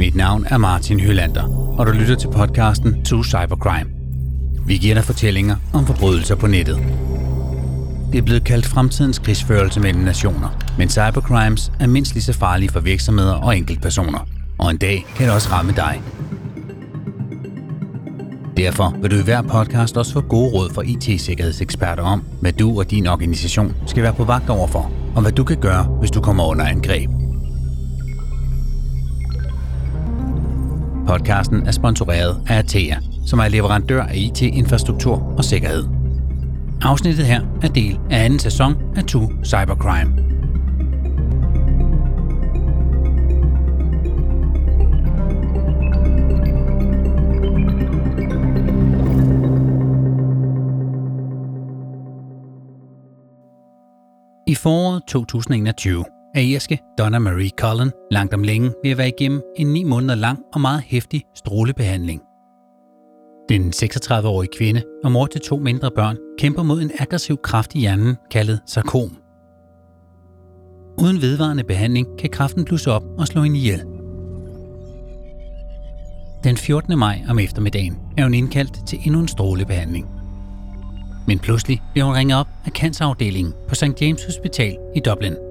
Mit navn er Martin Hylander, og du lytter til podcasten To Cybercrime. Vi giver dig fortællinger om forbrydelser på nettet. Det er blevet kaldt fremtidens krigsførelse mellem nationer, men cybercrimes er mindst lige så farlige for virksomheder og enkeltpersoner. Og en dag kan det også ramme dig. Derfor vil du i hver podcast også få gode råd fra IT-sikkerhedseksperter om, hvad du og din organisation skal være på vagt overfor, og hvad du kan gøre, hvis du kommer under angreb. Podcasten er sponsoreret af Atea, som er leverandør af IT-infrastruktur og sikkerhed. Afsnittet her er del af anden sæson af To Cybercrime. I foråret 2021 er irske Donna Marie Cullen langt om længe ved at være igennem en 9 måneder lang og meget hæftig strålebehandling. Den 36-årige kvinde og mor til to mindre børn kæmper mod en aggressiv kraft i hjernen kaldet sarkom. Uden vedvarende behandling kan kraften blusse op og slå hende ihjel. Den 14. maj om eftermiddagen er hun indkaldt til endnu en strålebehandling. Men pludselig bliver hun ringet op af cancerafdelingen på St. James Hospital i Dublin.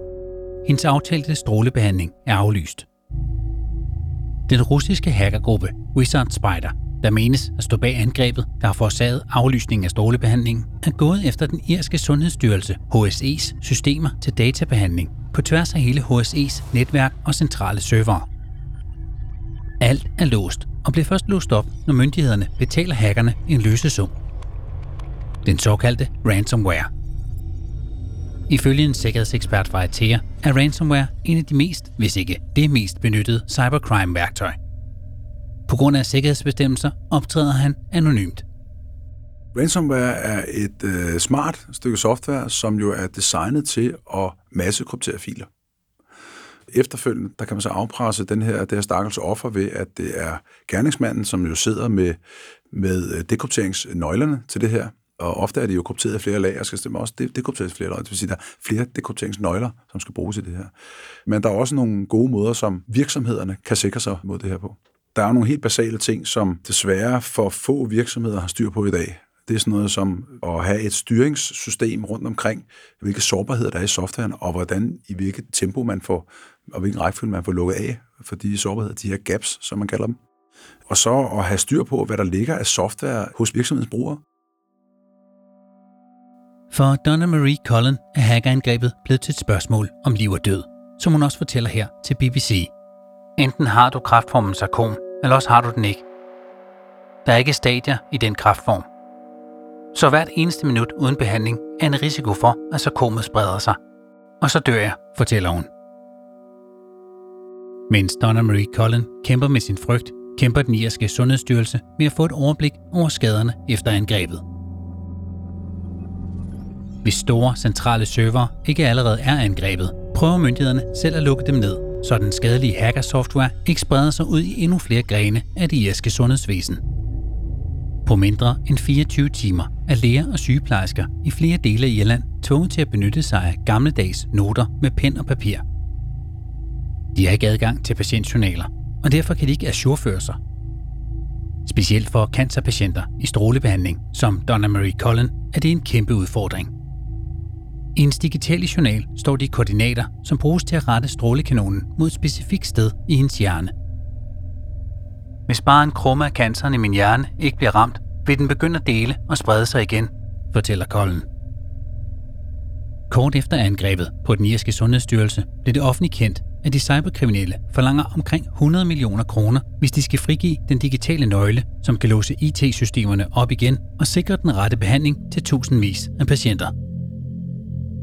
Hendes aftalte strålebehandling er aflyst. Den russiske hackergruppe Wizard Spider der menes at stå bag angrebet, der har forårsaget aflysningen af strålebehandlingen, er gået efter den irske sundhedsstyrelse HSE's systemer til databehandling på tværs af hele HSE's netværk og centrale servere. Alt er låst og bliver først låst op, når myndighederne betaler hackerne en løsesum. Den såkaldte ransomware. Ifølge en sikkerhedsekspert fra Atea er ransomware en af de mest, hvis ikke det mest benyttede cybercrime-værktøj – på grund af sikkerhedsbestemmelser optræder han anonymt. Ransomware er et øh, smart stykke software, som jo er designet til at massekryptere filer. Efterfølgende, der kan man så afpresse den her, det her stakkels offer ved, at det er gerningsmanden, som jo sidder med, med øh, dekrypteringsnøglerne til det her. Og ofte er det jo krypteret i flere lag, og skal stemme også dekrypteres flere lag. Det vil sige, der er flere dekrypteringsnøgler, som skal bruges i det her. Men der er også nogle gode måder, som virksomhederne kan sikre sig mod det her på. Der er nogle helt basale ting, som desværre for få virksomheder har styr på i dag. Det er sådan noget som at have et styringssystem rundt omkring, hvilke sårbarheder der er i softwaren, og hvordan i hvilket tempo man får, og hvilken rækkefølge man får lukket af for de sårbarheder, de her gaps, som man kalder dem. Og så at have styr på, hvad der ligger af software hos virksomhedens brugere. For Donna Marie Cullen er hackerangrebet blevet til et spørgsmål om liv og død, som hun også fortæller her til BBC. Enten har du kraftformen sarkom, eller også har du den ikke. Der er ikke stadier i den kraftform. Så hvert eneste minut uden behandling er en risiko for, at sarkomet spreder sig. Og så dør jeg, fortæller hun. Mens Donna Marie Cullen kæmper med sin frygt, kæmper den irske sundhedsstyrelse med at få et overblik over skaderne efter angrebet. Hvis store centrale server ikke allerede er angrebet, prøver myndighederne selv at lukke dem ned så den skadelige hackersoftware ikke spreder sig ud i endnu flere grene af det irske sundhedsvæsen. På mindre end 24 timer er læger og sygeplejersker i flere dele af Irland tvunget til at benytte sig af gammeldags noter med pen og papir. De har ikke adgang til patientjournaler, og derfor kan de ikke assurføre sig. Specielt for cancerpatienter i strålebehandling, som Donna Marie Cullen, er det en kæmpe udfordring. I en digitale journal står de koordinater, som bruges til at rette strålekanonen mod et specifikt sted i hendes hjerne. Hvis bare en krumme af canceren i min hjerne ikke bliver ramt, vil den begynde at dele og sprede sig igen, fortæller Colin. Kort efter angrebet på den irske sundhedsstyrelse blev det offentligt kendt, at de cyberkriminelle forlanger omkring 100 millioner kroner, hvis de skal frigive den digitale nøgle, som kan låse IT-systemerne op igen og sikre den rette behandling til tusindvis af patienter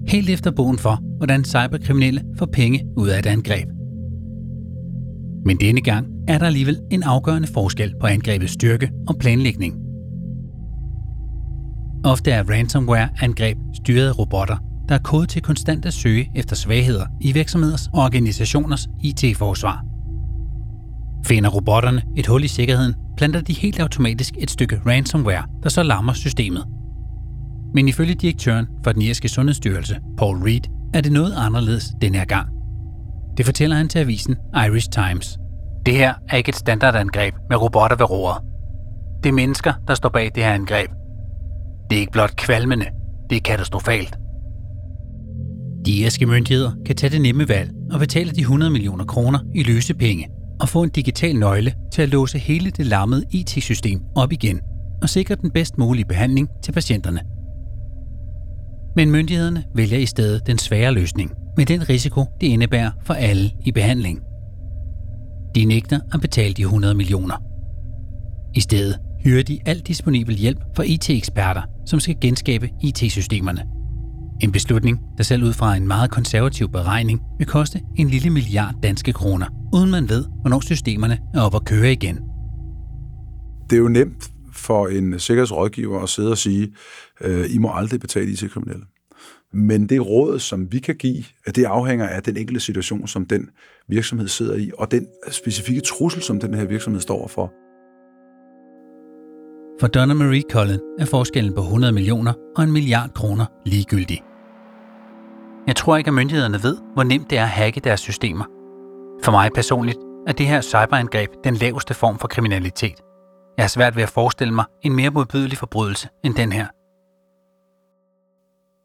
helt efter bogen for, hvordan cyberkriminelle får penge ud af et angreb. Men denne gang er der alligevel en afgørende forskel på angrebets styrke og planlægning. Ofte er ransomware-angreb styret af robotter, der er kodet til konstant at søge efter svagheder i virksomheders og organisationers IT-forsvar. Finder robotterne et hul i sikkerheden, planter de helt automatisk et stykke ransomware, der så lammer systemet men ifølge direktøren for den irske sundhedsstyrelse, Paul Reed, er det noget anderledes den her gang. Det fortæller han til avisen Irish Times. Det her er ikke et standardangreb med robotter ved roret. Det er mennesker, der står bag det her angreb. Det er ikke blot kvalmende, det er katastrofalt. De irske myndigheder kan tage det nemme valg og betale de 100 millioner kroner i løse penge og få en digital nøgle til at låse hele det lammede IT-system op igen og sikre den bedst mulige behandling til patienterne. Men myndighederne vælger i stedet den svære løsning med den risiko, det indebærer for alle i behandling. De nægter at betale de 100 millioner. I stedet hyrer de alt disponibel hjælp fra IT-eksperter, som skal genskabe IT-systemerne. En beslutning, der selv ud fra en meget konservativ beregning vil koste en lille milliard danske kroner, uden man ved, hvornår systemerne er op at køre igen. Det er jo nemt for en sikkerhedsrådgiver at sidde og sige, øh, I må aldrig betale IT-kriminelle. Men det råd, som vi kan give, det afhænger af den enkelte situation, som den virksomhed sidder i, og den specifikke trussel, som den her virksomhed står for. For Donna Marie Cullen er forskellen på 100 millioner og en milliard kroner ligegyldig. Jeg tror ikke, at myndighederne ved, hvor nemt det er at hacke deres systemer. For mig personligt er det her cyberangreb den laveste form for kriminalitet. Jeg har svært ved at forestille mig en mere modbydelig forbrydelse end den her.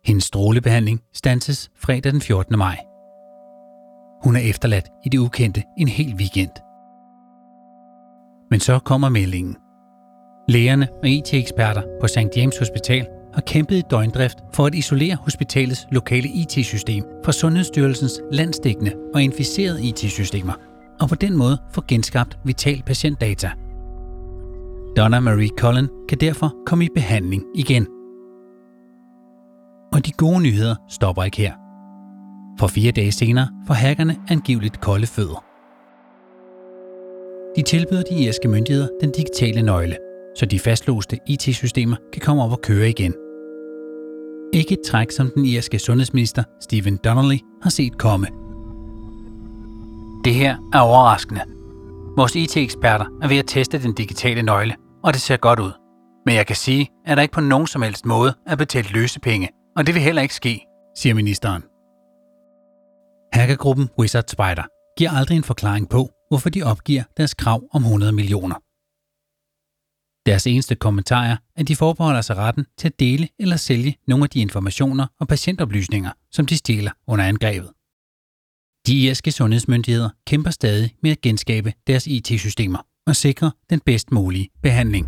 Hendes strålebehandling stanses fredag den 14. maj. Hun er efterladt i det ukendte en hel weekend. Men så kommer meldingen. Lægerne og IT-eksperter på St. James Hospital har kæmpet i døgndrift for at isolere hospitalets lokale IT-system fra Sundhedsstyrelsens landsdækkende og inficerede IT-systemer, og på den måde få genskabt vital patientdata. Donna Marie Cullen kan derfor komme i behandling igen. Og de gode nyheder stopper ikke her. For fire dage senere får hackerne angiveligt kolde fødder. De tilbyder de irske myndigheder den digitale nøgle, så de fastlåste IT-systemer kan komme op og køre igen. Ikke et træk, som den irske sundhedsminister Stephen Donnelly har set komme. Det her er overraskende. Vores IT-eksperter er ved at teste den digitale nøgle, og det ser godt ud. Men jeg kan sige, at der ikke på nogen som helst måde er betalt løsepenge, og det vil heller ikke ske, siger ministeren. Hackergruppen Wizard Spider giver aldrig en forklaring på, hvorfor de opgiver deres krav om 100 millioner. Deres eneste kommentar er, at de forbeholder sig retten til at dele eller sælge nogle af de informationer og patientoplysninger, som de stjæler under angrebet. De irske sundhedsmyndigheder kæmper stadig med at genskabe deres IT-systemer og sikre den bedst mulige behandling.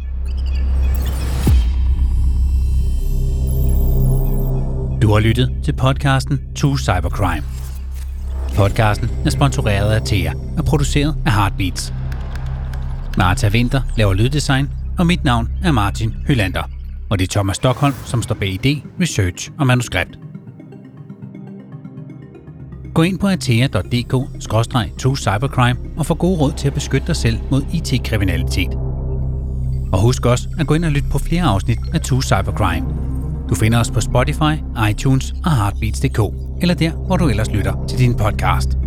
Du har lyttet til podcasten To Cybercrime. Podcasten er sponsoreret af TEA og produceret af Heartbeats. Marta Winter laver lyddesign og mit navn er Martin Hylander. Og det er Thomas Stockholm, som står bag idé, research og manuskript. Gå ind på atea.dk-cybercrime og få gode råd til at beskytte dig selv mod IT-kriminalitet. Og husk også at gå ind og lytte på flere afsnit af 2cybercrime. Du finder os på Spotify, iTunes og Heartbeats.dk, eller der, hvor du ellers lytter til din podcast.